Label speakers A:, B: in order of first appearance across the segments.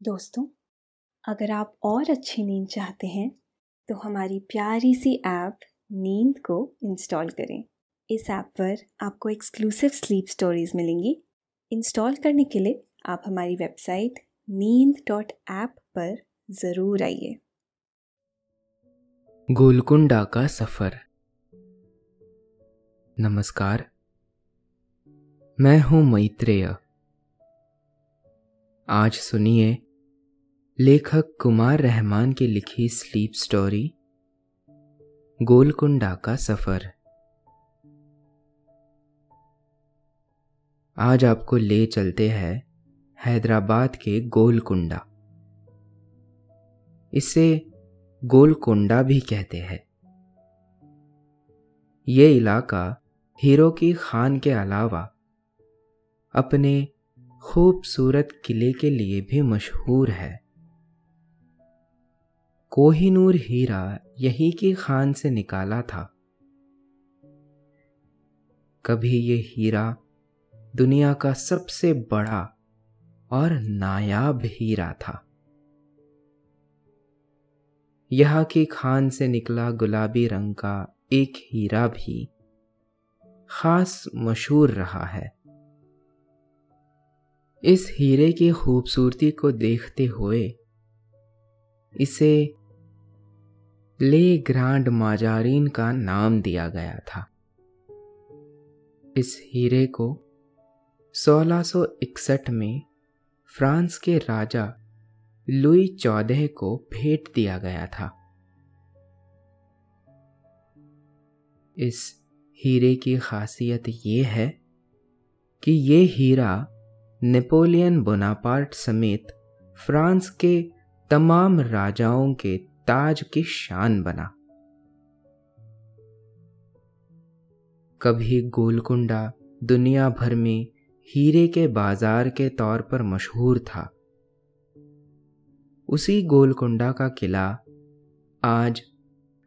A: दोस्तों, अगर आप और अच्छी नींद चाहते हैं तो हमारी प्यारी सी ऐप नींद को इंस्टॉल करें। इस ऐप पर आपको एक्सक्लूसिव स्लीप स्टोरीज मिलेंगी। इंस्टॉल करने के लिए आप हमारी वेबसाइट नींद डॉट ऐप पर ज़रूर आइए।
B: गोलकुंडा का सफ़र। नमस्कार, मैं हूँ मैत्रेय। आज सुनिए लेखक कुमार रहमान की लिखी स्लीप स्टोरी, गोलकुंडा का सफ़र। आज आपको ले चलते हैं हैदराबाद के गोलकुंडा। इसे गोलकुंडा भी कहते हैं। ये इलाका हीरो की खान के अलावा अपने खूबसूरत किले के लिए भी मशहूर है। कोहिनूर हीरा यही की खान से निकाला था। कभी ये हीरा दुनिया का सबसे बड़ा और नायाब हीरा था। यहाँ की खान से निकला गुलाबी रंग का एक हीरा भी खास मशहूर रहा है। इस हीरे की खूबसूरती को देखते हुए इसे ले ग्रांड माजारीन का नाम दिया गया था। इस हीरे को 1661 में फ्रांस के राजा लुई चौदह को भेंट दिया गया था। इस हीरे की खासियत ये है कि ये हीरा नेपोलियन बोनापार्ट समेत फ्रांस के तमाम राजाओं के ताज की शान बना। कभी गोलकुंडा दुनिया भर में हीरे के बाज़ार के तौर पर मशहूर था। उसी गोलकुंडा का किला आज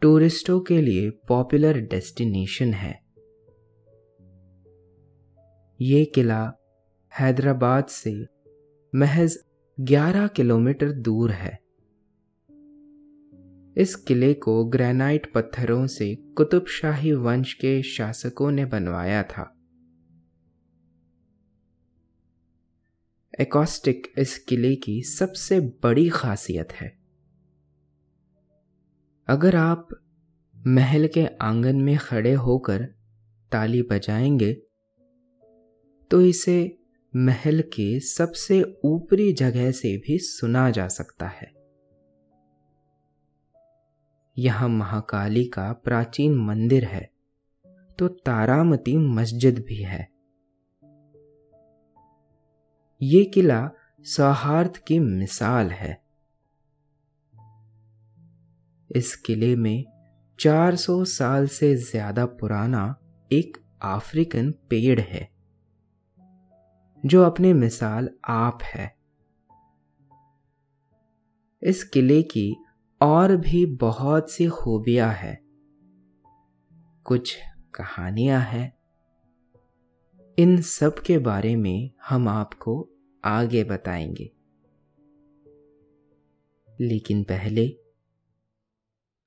B: टूरिस्टों के लिए पॉपुलर डेस्टिनेशन है। ये किला हैदराबाद से महज 11 किलोमीटर दूर है। इस किले को ग्रेनाइट पत्थरों से कुतुबशाही वंश के शासकों ने बनवाया था। एकॉस्टिक इस किले की सबसे बड़ी खासियत है। अगर आप महल के आँगन में खड़े होकर ताली बजाएँगे तो इसे महल के सबसे ऊपरी जगह से भी सुना जा सकता है। यहाँ महाकाली का प्राचीन मंदिर है तो तारामती मस्जिद भी है। ये किला सौहार्द की मिसाल है। इस किले में 400 साल से ज़्यादा पुराना एक अफ्रीकन पेड़ है, जो अपने मिसाल आप है। इस किले की और भी बहुत सी खूबियाँ हैं। कुछ कहानियाँ हैं। इन सब के बारे में हम आपको आगे बताएँगे। लेकिन पहले,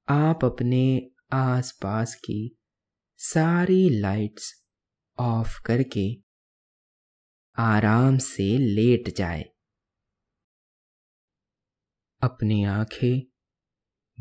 B: आप अपने आसपास की सारी लाइट्स ऑफ़ करके आराम से लेट जाए। अपनी आँखें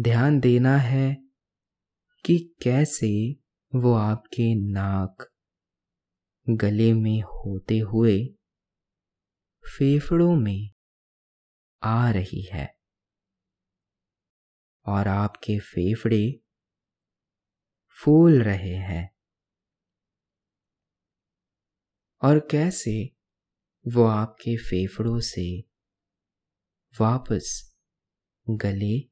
B: ध्यान देना है कि कैसे वो आपके नाक गले में होते हुए फेफड़ों में आ रही है और आपके फेफड़े फूल रहे हैं। और कैसे वो आपके फेफड़ों से वापस गले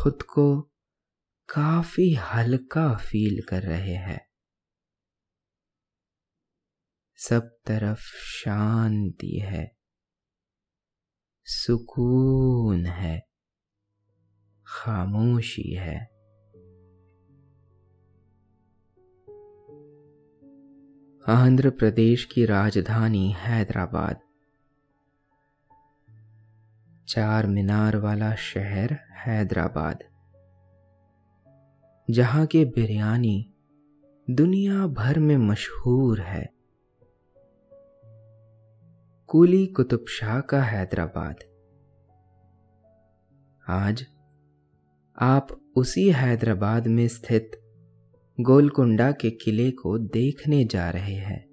B: खुद को काफ़ी हल्का फील कर रहे हैं। सब तरफ़ शांति है। सुकून है। खामोशी है। आंध्र प्रदेश की राजधानी हैदराबाद। चार मीनार वाला शहर हैदराबाद, जहाँ के बिरयानी दुनिया भर में मशहूर है। कुली कुतुब शाह का हैदराबाद। आज आप उसी हैदराबाद में स्थित गोलकुंडा के किले को देखने जा रहे हैं।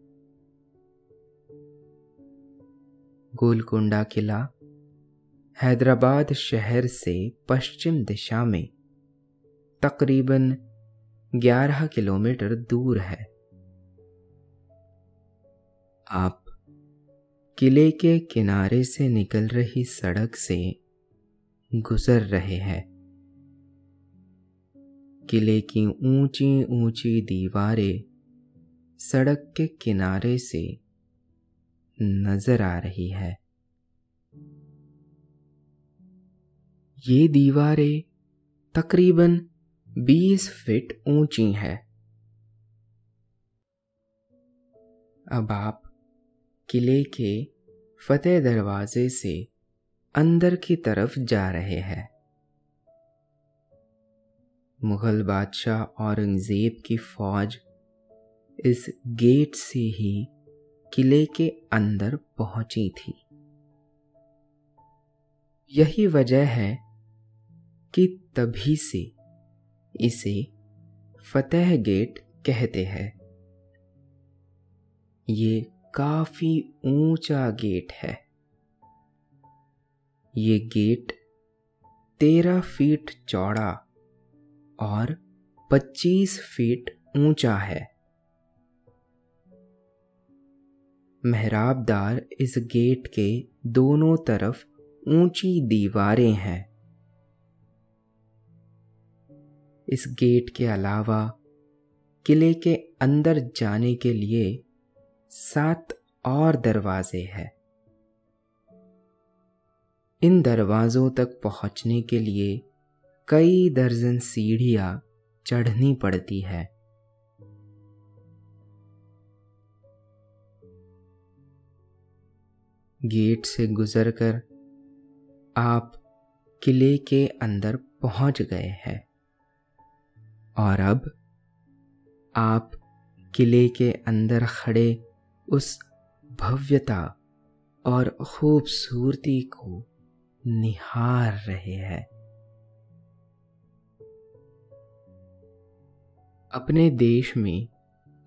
B: गोलकुंडा किला हैदराबाद शहर से पश्चिम दिशा में, तकरीबन 11 किलोमीटर दूर है। आप किले के किनारे से निकल रही सड़क से गुजर रहे हैं। किले की ऊँची ऊँची दीवारें सड़क के किनारे से नज़र आ रही है। ये दीवारें तकरीबन 20 फीट ऊँची है। अब आप किले के फतेह दरवाजे से अंदर की तरफ़ जा रहे हैं। मुगल बादशाह औरंगज़ेब की फौज इस गेट से ही किले के अंदर पहुँची थी। यही वजह है कि तभी से इसे फतेह गेट कहते हैं। ये काफ़ी ऊँचा गेट है। ये गेट तेरह फीट चौड़ा और 25 फीट ऊँचा है। मेहराबदार इस गेट के दोनों तरफ़ ऊँची दीवारें हैं। इस गेट के अलावा किले के अंदर जाने के लिए सात और दरवाजे हैं। इन दरवाजों तक पहुँचने के लिए कई दर्जन सीढ़ियाँ चढ़नी पड़ती है। गेट से गुजरकर आप किले के अंदर पहुँच गए हैं। और अब आप किले के अंदर खड़े उस भव्यता और खूबसूरती को निहार रहे हैं। अपने देश में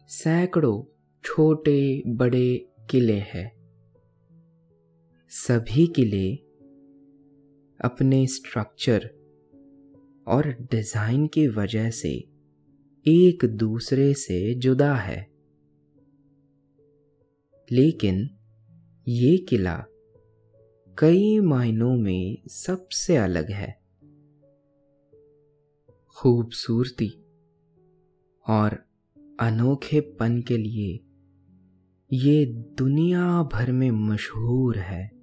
B: सैकड़ों छोटे बड़े किले हैं। सभी किले अपने स्ट्रक्चर और डिज़ाइन की वजह से एक दूसरे से जुदा है। लेकिन ये किला कई मायनों में सबसे अलग है। खूबसूरती और अनोखेपन के लिए ये दुनिया भर में मशहूर है।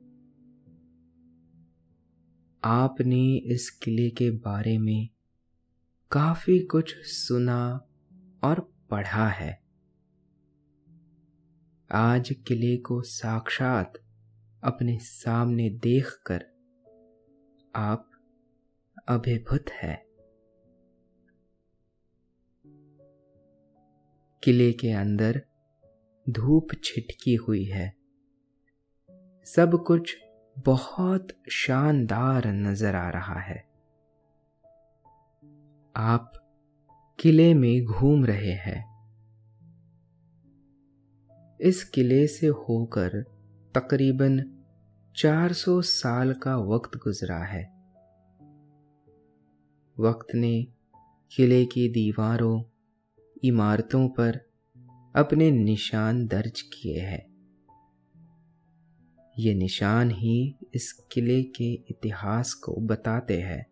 B: आपने इस किले के बारे में काफ़ी कुछ सुना और पढ़ा है। आज किले को साक्षात अपने सामने देखकर आप अभिभूत है। किले के अंदर धूप छिटकी हुई है। सब कुछ बहुत शानदार नज़र आ रहा है। आप किले में घूम रहे हैं। इस किले से होकर तकरीबन 400 साल का वक्त गुजरा है। वक्त ने किले की दीवारों, इमारतों पर अपने निशान दर्ज किए हैं। ये निशान ही इस किले के इतिहास को बताते हैं।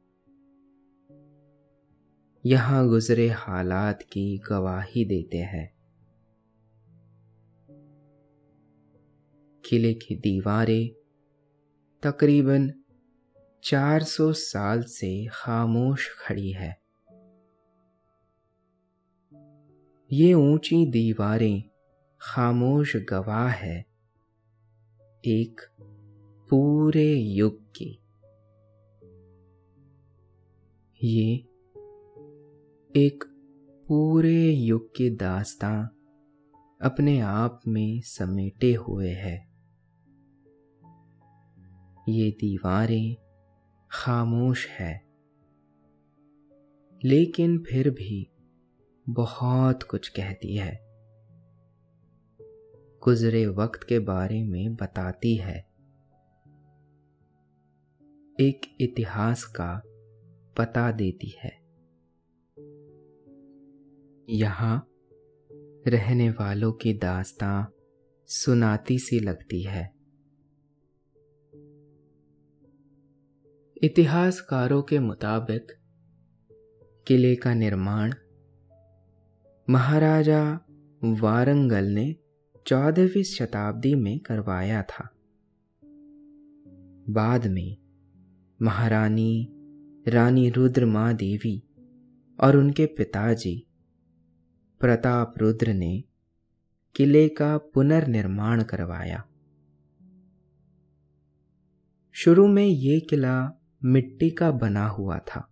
B: यहाँ गुजरे हालात की गवाही देते हैं। किले की दीवारें तकरीबन 400 साल से खामोश खड़ी है। ये ऊँची दीवारें खामोश गवाह है। एक पूरे युग की। ये एक पूरे युग की दास्तां अपने आप में समेटे हुए है। ये दीवारें खामोश है। लेकिन फिर भी बहुत कुछ कहती है। गुजरे वक्त के बारे में बताती है। एक इतिहास का पता देती है। यहाँ रहने वालों की दास्तां सुनाती सी लगती है। इतिहासकारों के मुताबिक किले का निर्माण महाराजा वारंगल ने चौदहवीं शताब्दी में करवाया था। बाद में महारानी रानी रुद्रमा देवी और उनके पिताजी प्रताप रुद्र ने किले का पुनर्निर्माण करवाया। शुरू में ये किला मिट्टी का बना हुआ था।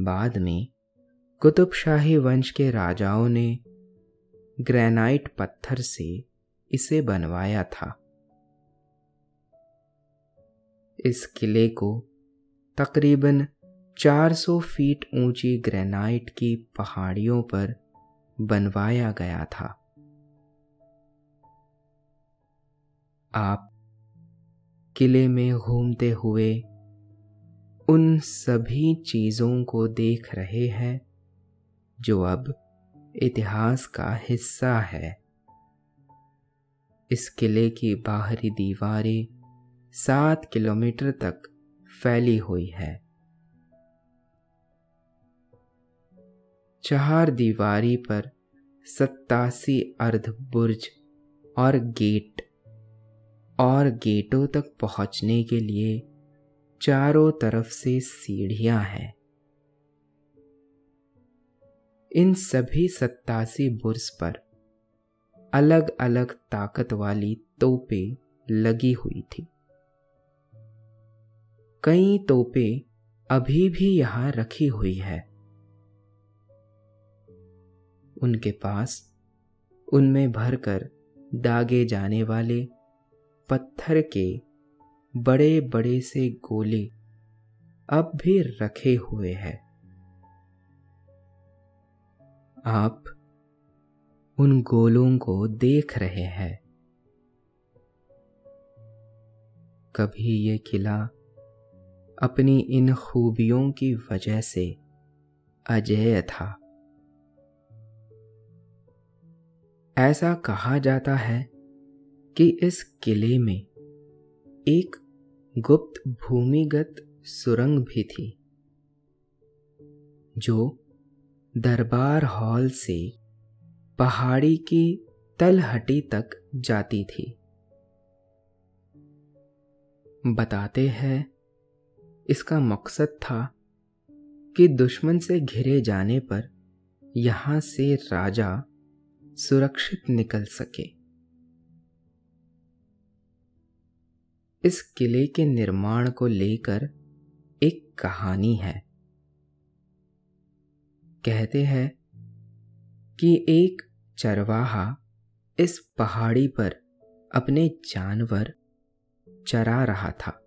B: बाद में कुतुबशाही वंश के राजाओं ने ग्रेनाइट पत्थर से इसे बनवाया था। इस किले को तकरीबन 400 फीट ऊँची ग्रेनाइट की पहाड़ियों पर बनवाया गया था। आप किले में घूमते हुए उन सभी चीज़ों को देख रहे हैं जो अब इतिहास का हिस्सा है। इस किले की बाहरी दीवारें सात किलोमीटर तक फैली हुई है। चार दीवारी पर सत्तासी अर्ध बुर्ज और गेट और गेटों तक पहुँचने के लिए चारों तरफ़ से सीढ़ियाँ हैं। इन सभी सत्तासी बुर्स पर अलग अलग ताकत वाली तोपे लगी हुई थी। कई तोपे अभी भी यहाँ रखी हुई है। उनके पास उनमें भरकर दागे जाने वाले पत्थर के बड़े बड़े से गोले अब भी रखे हुए हैं। आप उन गोलों को देख रहे हैं। कभी ये किला अपनी इन खूबियों की वजह से अजय था। ऐसा कहा जाता है कि इस किले में एक गुप्त भूमिगत सुरंग भी थी, जो दरबार हॉल से पहाड़ी की तलहटी तक जाती थी। बताते हैं, इसका मकसद था कि दुश्मन से घिरे जाने पर यहाँ से राजा सुरक्षित निकल सके। इस किले के निर्माण को लेकर एक कहानी है। कहते हैं कि एक चरवाहा इस पहाड़ी पर अपने जानवर चरा रहा था।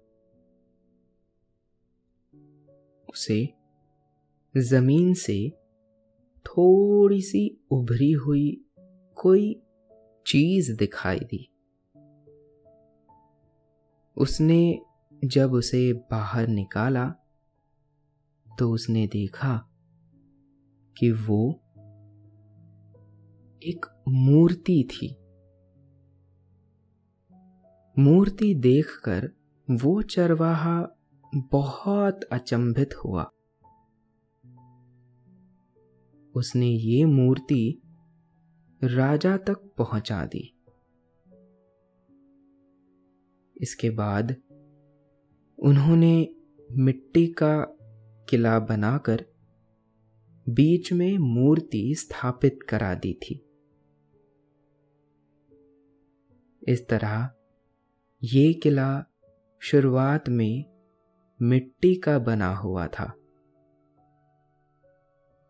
B: उसे ज़मीन से थोड़ी सी उभरी हुई कोई चीज़ दिखाई दी। उसने जब उसे बाहर निकाला तो उसने देखा कि वो एक मूर्ति थी। मूर्ति देखकर वो चरवाहा बहुत अचंभित हुआ। उसने ये मूर्ति राजा तक पहुँचा दी। इसके बाद उन्होंने मिट्टी का किला बनाकर बीच में मूर्ति स्थापित करा दी थी। इस तरह ये किला शुरुआत में मिट्टी का बना हुआ था।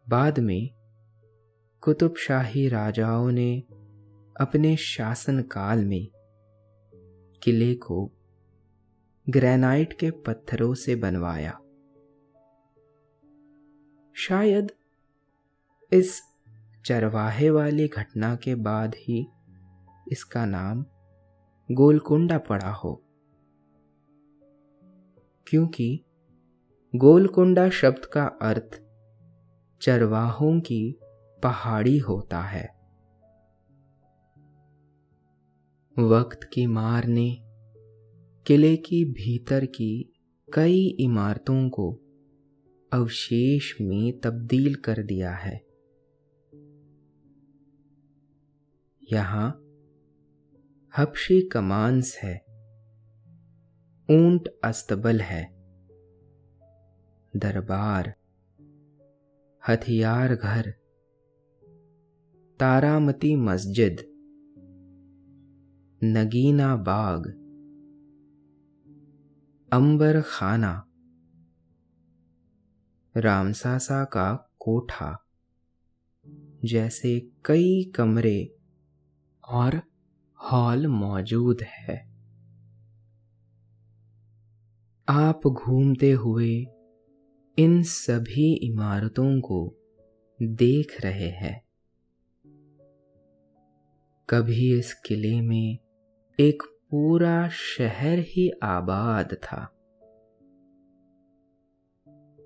B: बाद में कुतुबशाही राजाओं ने अपने शासनकाल में किले को ग्रेनाइट के पत्थरों से बनवाया। शायद इस चरवाहे वाली घटना के बाद ही इसका नाम गोलकुंडा पड़ा हो। क्योंकि गोलकुंडा शब्द का अर्थ चरवाहों की पहाड़ी होता है। वक्त की मार ने किले की भीतर की कई इमारतों को अवशेष में तब्दील कर दिया है। यहाँ हबशी कमांस है। ऊँट अस्तबल है। दरबार, हथियार घर, तारामती मस्जिद, नगीना बाग, अंबर खाना, रामसासा का कोठा, जैसे कई कमरे और हॉल मौजूद है। आप घूमते हुए इन सभी इमारतों को देख रहे हैं। कभी इस किले में एक पूरा शहर ही आबाद था।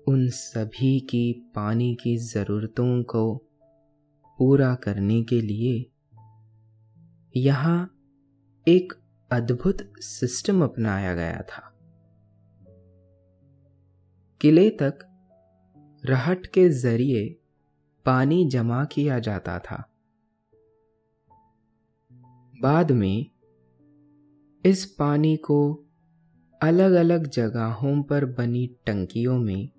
B: उन सभी की पानी की ज़रूरतों को पूरा करने के लिए यहाँ एक अद्भुत सिस्टम अपनाया गया था। किले तक रहट के ज़रिए पानी जमा किया जाता था। बाद में इस पानी को अलग अलग जगहों पर बनी टंकियों में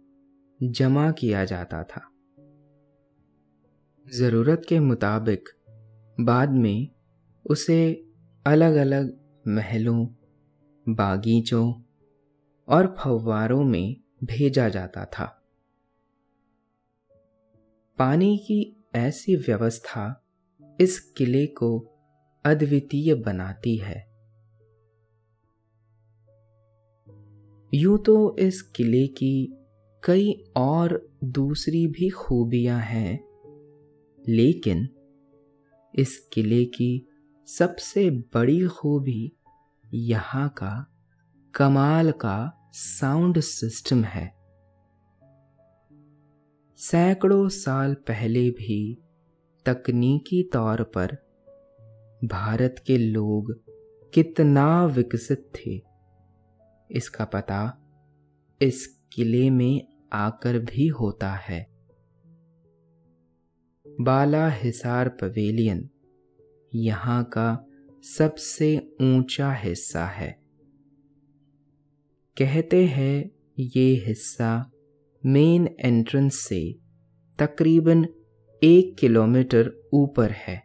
B: जमा किया जाता था। ज़रूरत के मुताबिक बाद में उसे अलग अलग महलों, बागीचों और फव्वारों में भेजा जाता था। पानी की ऐसी व्यवस्था इस किले को अद्वितीय बनाती है। यूँ तो इस किले की कई और दूसरी भी खूबियाँ हैं, लेकिन इस किले की सबसे बड़ी खूबी यहाँ का कमाल का साउंड सिस्टम है। सैकड़ों साल पहले भी तकनीकी तौर पर भारत के लोग कितना विकसित थे, इसका पता इस किले में आकर भी होता है। बाला हिसार पवेलियन यहाँ का सबसे ऊँचा हिस्सा है। कहते हैं, ये हिस्सा मेन एंट्रेंस से तकरीबन एक किलोमीटर ऊपर है।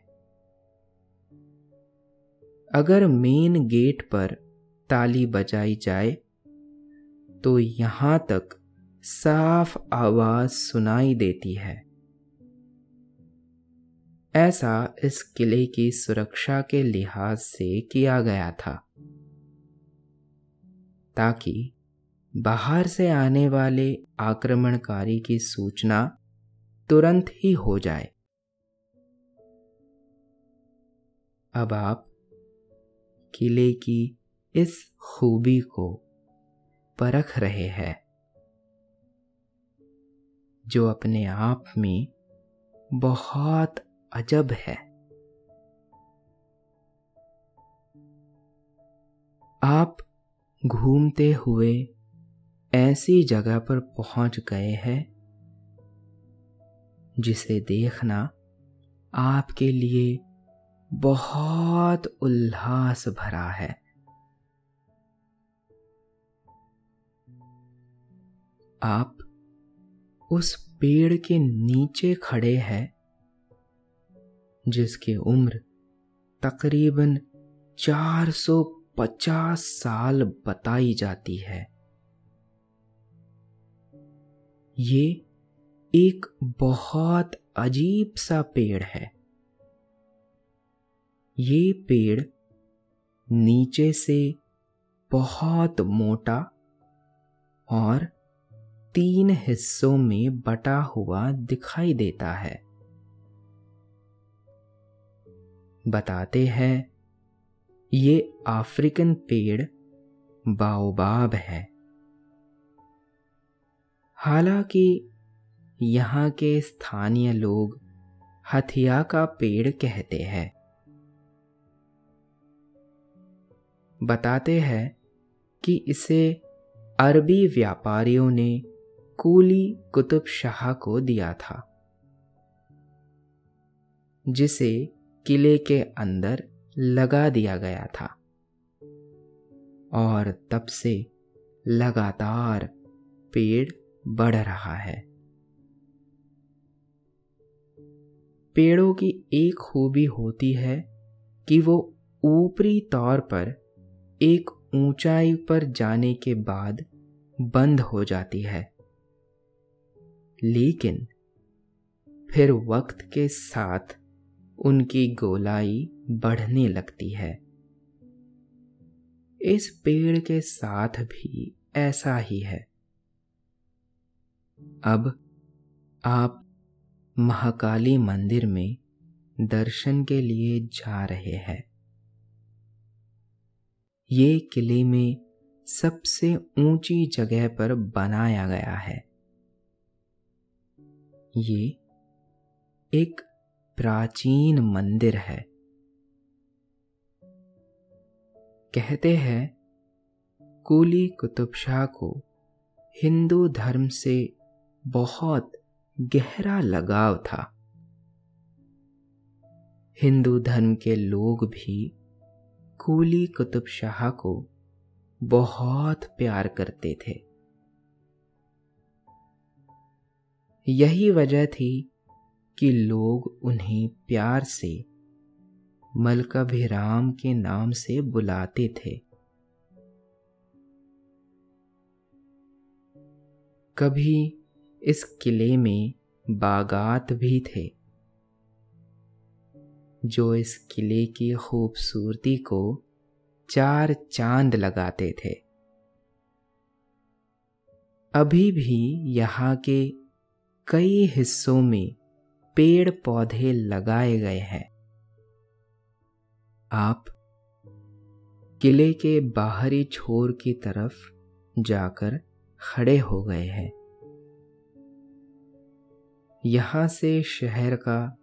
B: अगर मेन गेट पर ताली बजाई जाए तो यहाँ तक साफ़ आवाज़ सुनाई देती है। ऐसा इस किले की सुरक्षा के लिहाज से किया गया था, ताकि बाहर से आने वाले आक्रमणकारी की सूचना तुरंत ही हो जाए। अब आप किले की इस खूबी को परख रहे हैं, जो अपने आप में बहुत अजब है। आप घूमते हुए ऐसी जगह पर पहुँच गए हैं, जिसे देखना आपके लिए बहुत उल्लास भरा है। आप उस पेड़ के नीचे खड़े हैं जिसकी उम्र तकरीबन 450 साल बताई जाती है। ये एक बहुत अजीब सा पेड़ है। ये पेड़ नीचे से बहुत मोटा और तीन हिस्सों में बटा हुआ दिखाई देता है। बताते हैं, ये अफ्रीकन पेड़ बाओबाब है। हालाँकि यहाँ के स्थानीय लोग हथिया का पेड़ कहते हैं। बताते हैं कि इसे अरबी व्यापारियों ने कूली कुतुब शाह को दिया था, जिसे किले के अंदर लगा दिया गया था। और तब से लगातार पेड़ बढ़ रहा है। पेड़ों की एक खूबी होती है कि वो ऊपरी तौर पर एक ऊंचाई पर जाने के बाद बंद हो जाती है। लेकिन फिर वक्त के साथ उनकी गोलाई बढ़ने लगती है। इस पेड़ के साथ भी ऐसा ही है। अब आप महाकाली मंदिर में दर्शन के लिए जा रहे हैं। ये किले में सबसे ऊँची जगह पर बनाया गया है। ये एक प्राचीन मंदिर है। कहते हैं, कुली कुतुब शाह को हिंदू धर्म से बहुत गहरा लगाव था। हिंदू धर्म के लोग भी कुली कुतुब शाह को बहुत प्यार करते थे। यही वजह थी कि लोग उन्हें प्यार से, मलकाभिराम के नाम से बुलाते थे। कभी इस किले में बागात भी थे, जो इस किले की खूबसूरती को चार चाँद लगाते थे। अभी भी यहाँ के कई हिस्सों में पेड़ पौधे लगाए गए हैं। आप किले के बाहरी छोर की तरफ़ जाकर खड़े हो गए हैं। यहाँ से शहर का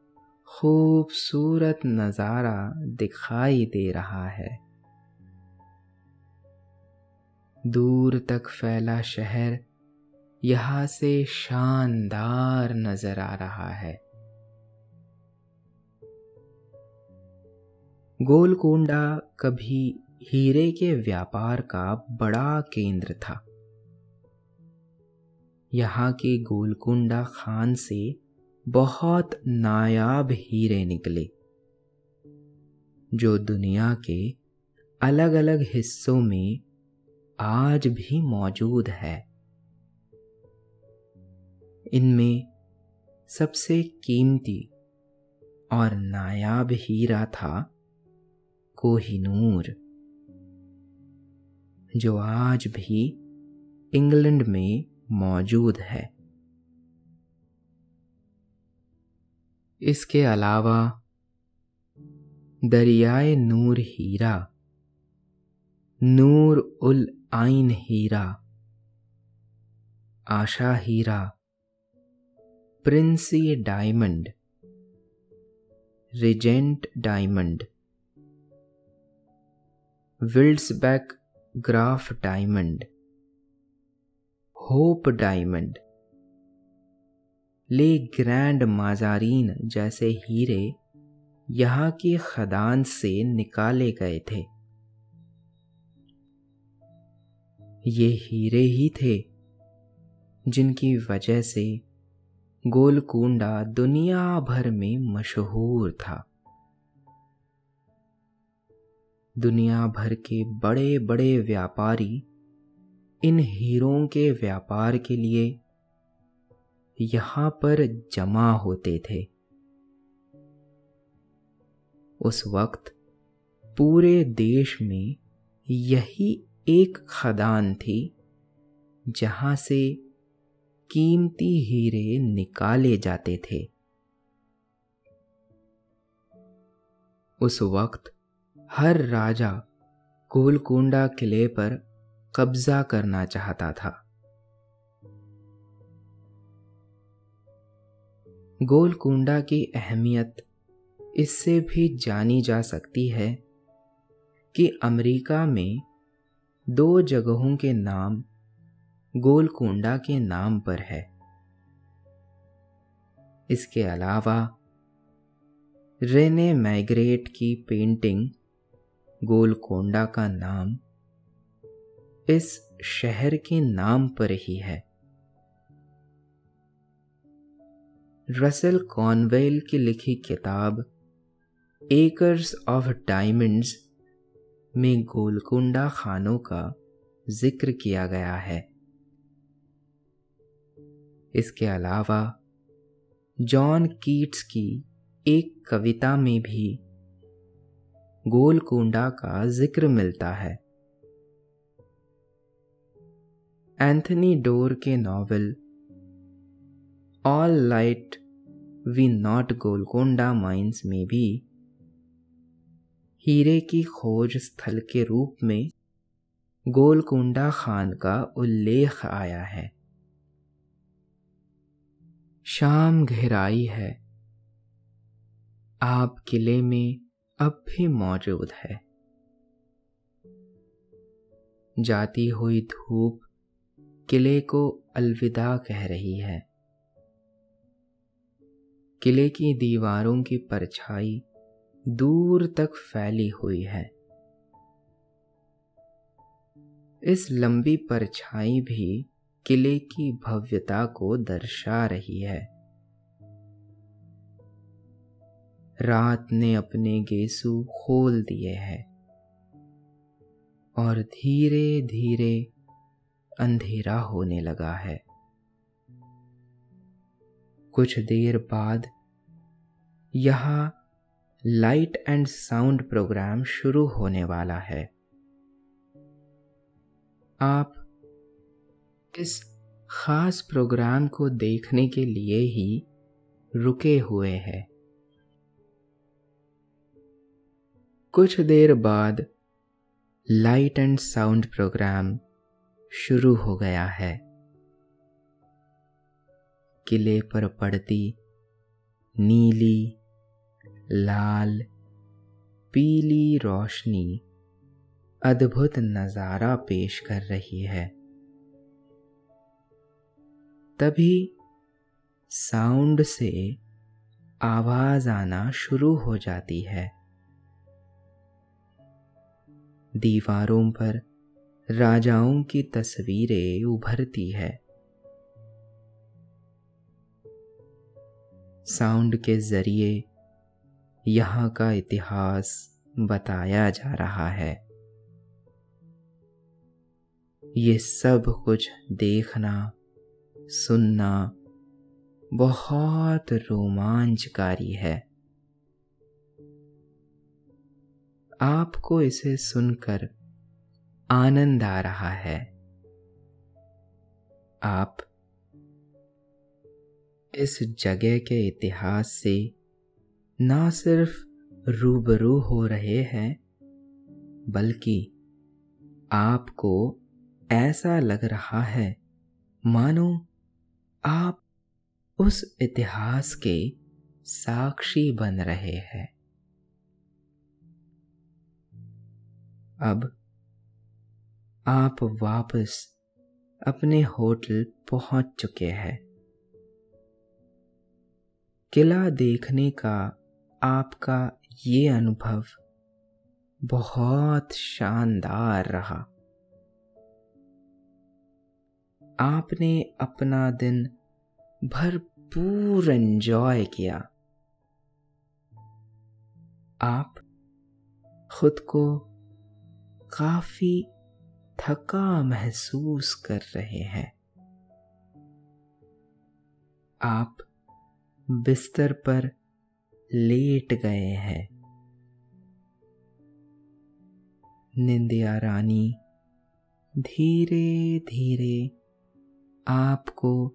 B: खूबसूरत नज़ारा दिखाई दे रहा है। दूर तक फैला शहर यहाँ से शानदार नज़र आ रहा है। गोलकोंडा कभी हीरे के व्यापार का बड़ा केंद्र था। यहाँ के गोलकुंडा खान से बहुत नायाब हीरे निकले, जो दुनिया के अलग अलग हिस्सों में आज भी मौजूद है। इनमें सबसे कीमती और नायाब हीरा था कोहिनूर जो आज भी इंग्लैंड में मौजूद है। इसके अलावा दरियाए नूर हीरा, नूर उल आइन हीरा, आशा हीरा, Princie diamond, Regent diamond. विल्ड्सबैक Graff diamond Hope diamond Le Grand Mazarin जैसे हीरे यहाँ की खदान से निकाले गए थे। ये हीरे ही थे जिनकी वजह से गोलकुंडा दुनिया भर में मशहूर था। दुनिया भर के बड़े बड़े व्यापारी इन हीरों के व्यापार के लिए यहाँ पर जमा होते थे। उस वक्त पूरे देश में यही एक खदान थी जहाँ से कीमती हीरे निकाले जाते थे। उस वक्त हर राजा गोलकोंडा किले पर कब्जा करना चाहता था। गोलकुंडा की अहमियत इससे भी जानी जा सकती है कि अमेरिका में दो जगहों के नाम गोलकुंडा के नाम पर है। इसके अलावा रेने मैग्रेट की पेंटिंग गोलकोंडा का नाम इस शहर के नाम पर ही है। रसल कॉनवेल की लिखी किताब एकर्स ऑफ़ डायमंड्स में गोलकुंडा खानों का ज़िक्र किया गया है। इसके अलावा जॉन कीट्स की एक कविता में भी गोलकुंडा का ज़िक्र मिलता है। एंथनी डोर के novel, all light, we not Golconda mines में भी हीरे की खोज स्थल के रूप में गोलकुंडा खान का उल्लेख आया है। शाम गहराई है। आप किले में अब भी मौजूद है। जाती हुई धूप किले को अलविदा कह रही है। किले की दीवारों की परछाई दूर तक फैली हुई है। इस लंबी परछाई भी किले की भव्यता को दर्शा रही है। रात ने अपने गेसु खोल दिए हैं। और धीरे धीरे अंधेरा होने लगा है। कुछ देर बाद यहाँ लाइट एंड साउंड प्रोग्राम शुरू होने वाला है। आप इस खास प्रोग्राम को देखने के लिए ही रुके हुए हैं। कुछ देर बाद लाइट एंड साउंड प्रोग्राम शुरू हो गया है। किले पर पड़ती नीली, लाल, पीली रोशनी अद्भुत नज़ारा पेश कर रही है। तभी साउंड से आवाज़ आना शुरू हो जाती है। दीवारों पर राजाओं की तस्वीरें उभरती है। साउंड के ज़रिए यहाँ का इतिहास बताया जा रहा है। ये सब कुछ देखना, सुनना बहुत रोमांचकारी है। आपको इसे सुनकर आनंद आ रहा है। आप इस जगह के इतिहास से ना सिर्फ़ रूबरू हो रहे हैं, बल्कि आपको ऐसा लग रहा है, मानो आप उस इतिहास के साक्षी बन रहे हैं। अब आप वापस अपने होटल पहुँच चुके हैं। किला देखने का आपका ये अनुभव बहुत शानदार रहा। आपने अपना दिन भरपूर एंजॉय किया। आप खुद को काफ़ी थका महसूस कर रहे हैं। आप बिस्तर पर लेट गए हैं। निंदिया रानी धीरे धीरे आपको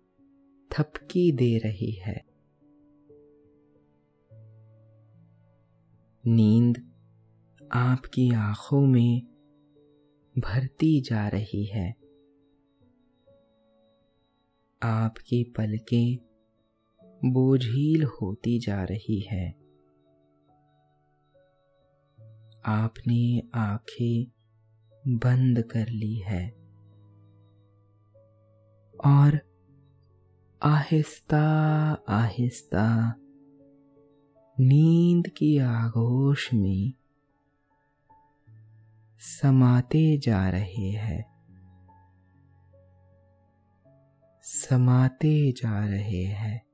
B: थपकी दे रही है। नींद आपकी आँखों में भरती जा रही है। आपकी पलकें बोझील होती जा रही है। आपने आँखें बंद कर ली है। और आहिस्ता आहिस्ता नींद की आगोश में समाते जा रहे हैं। समाते जा रहे हैं।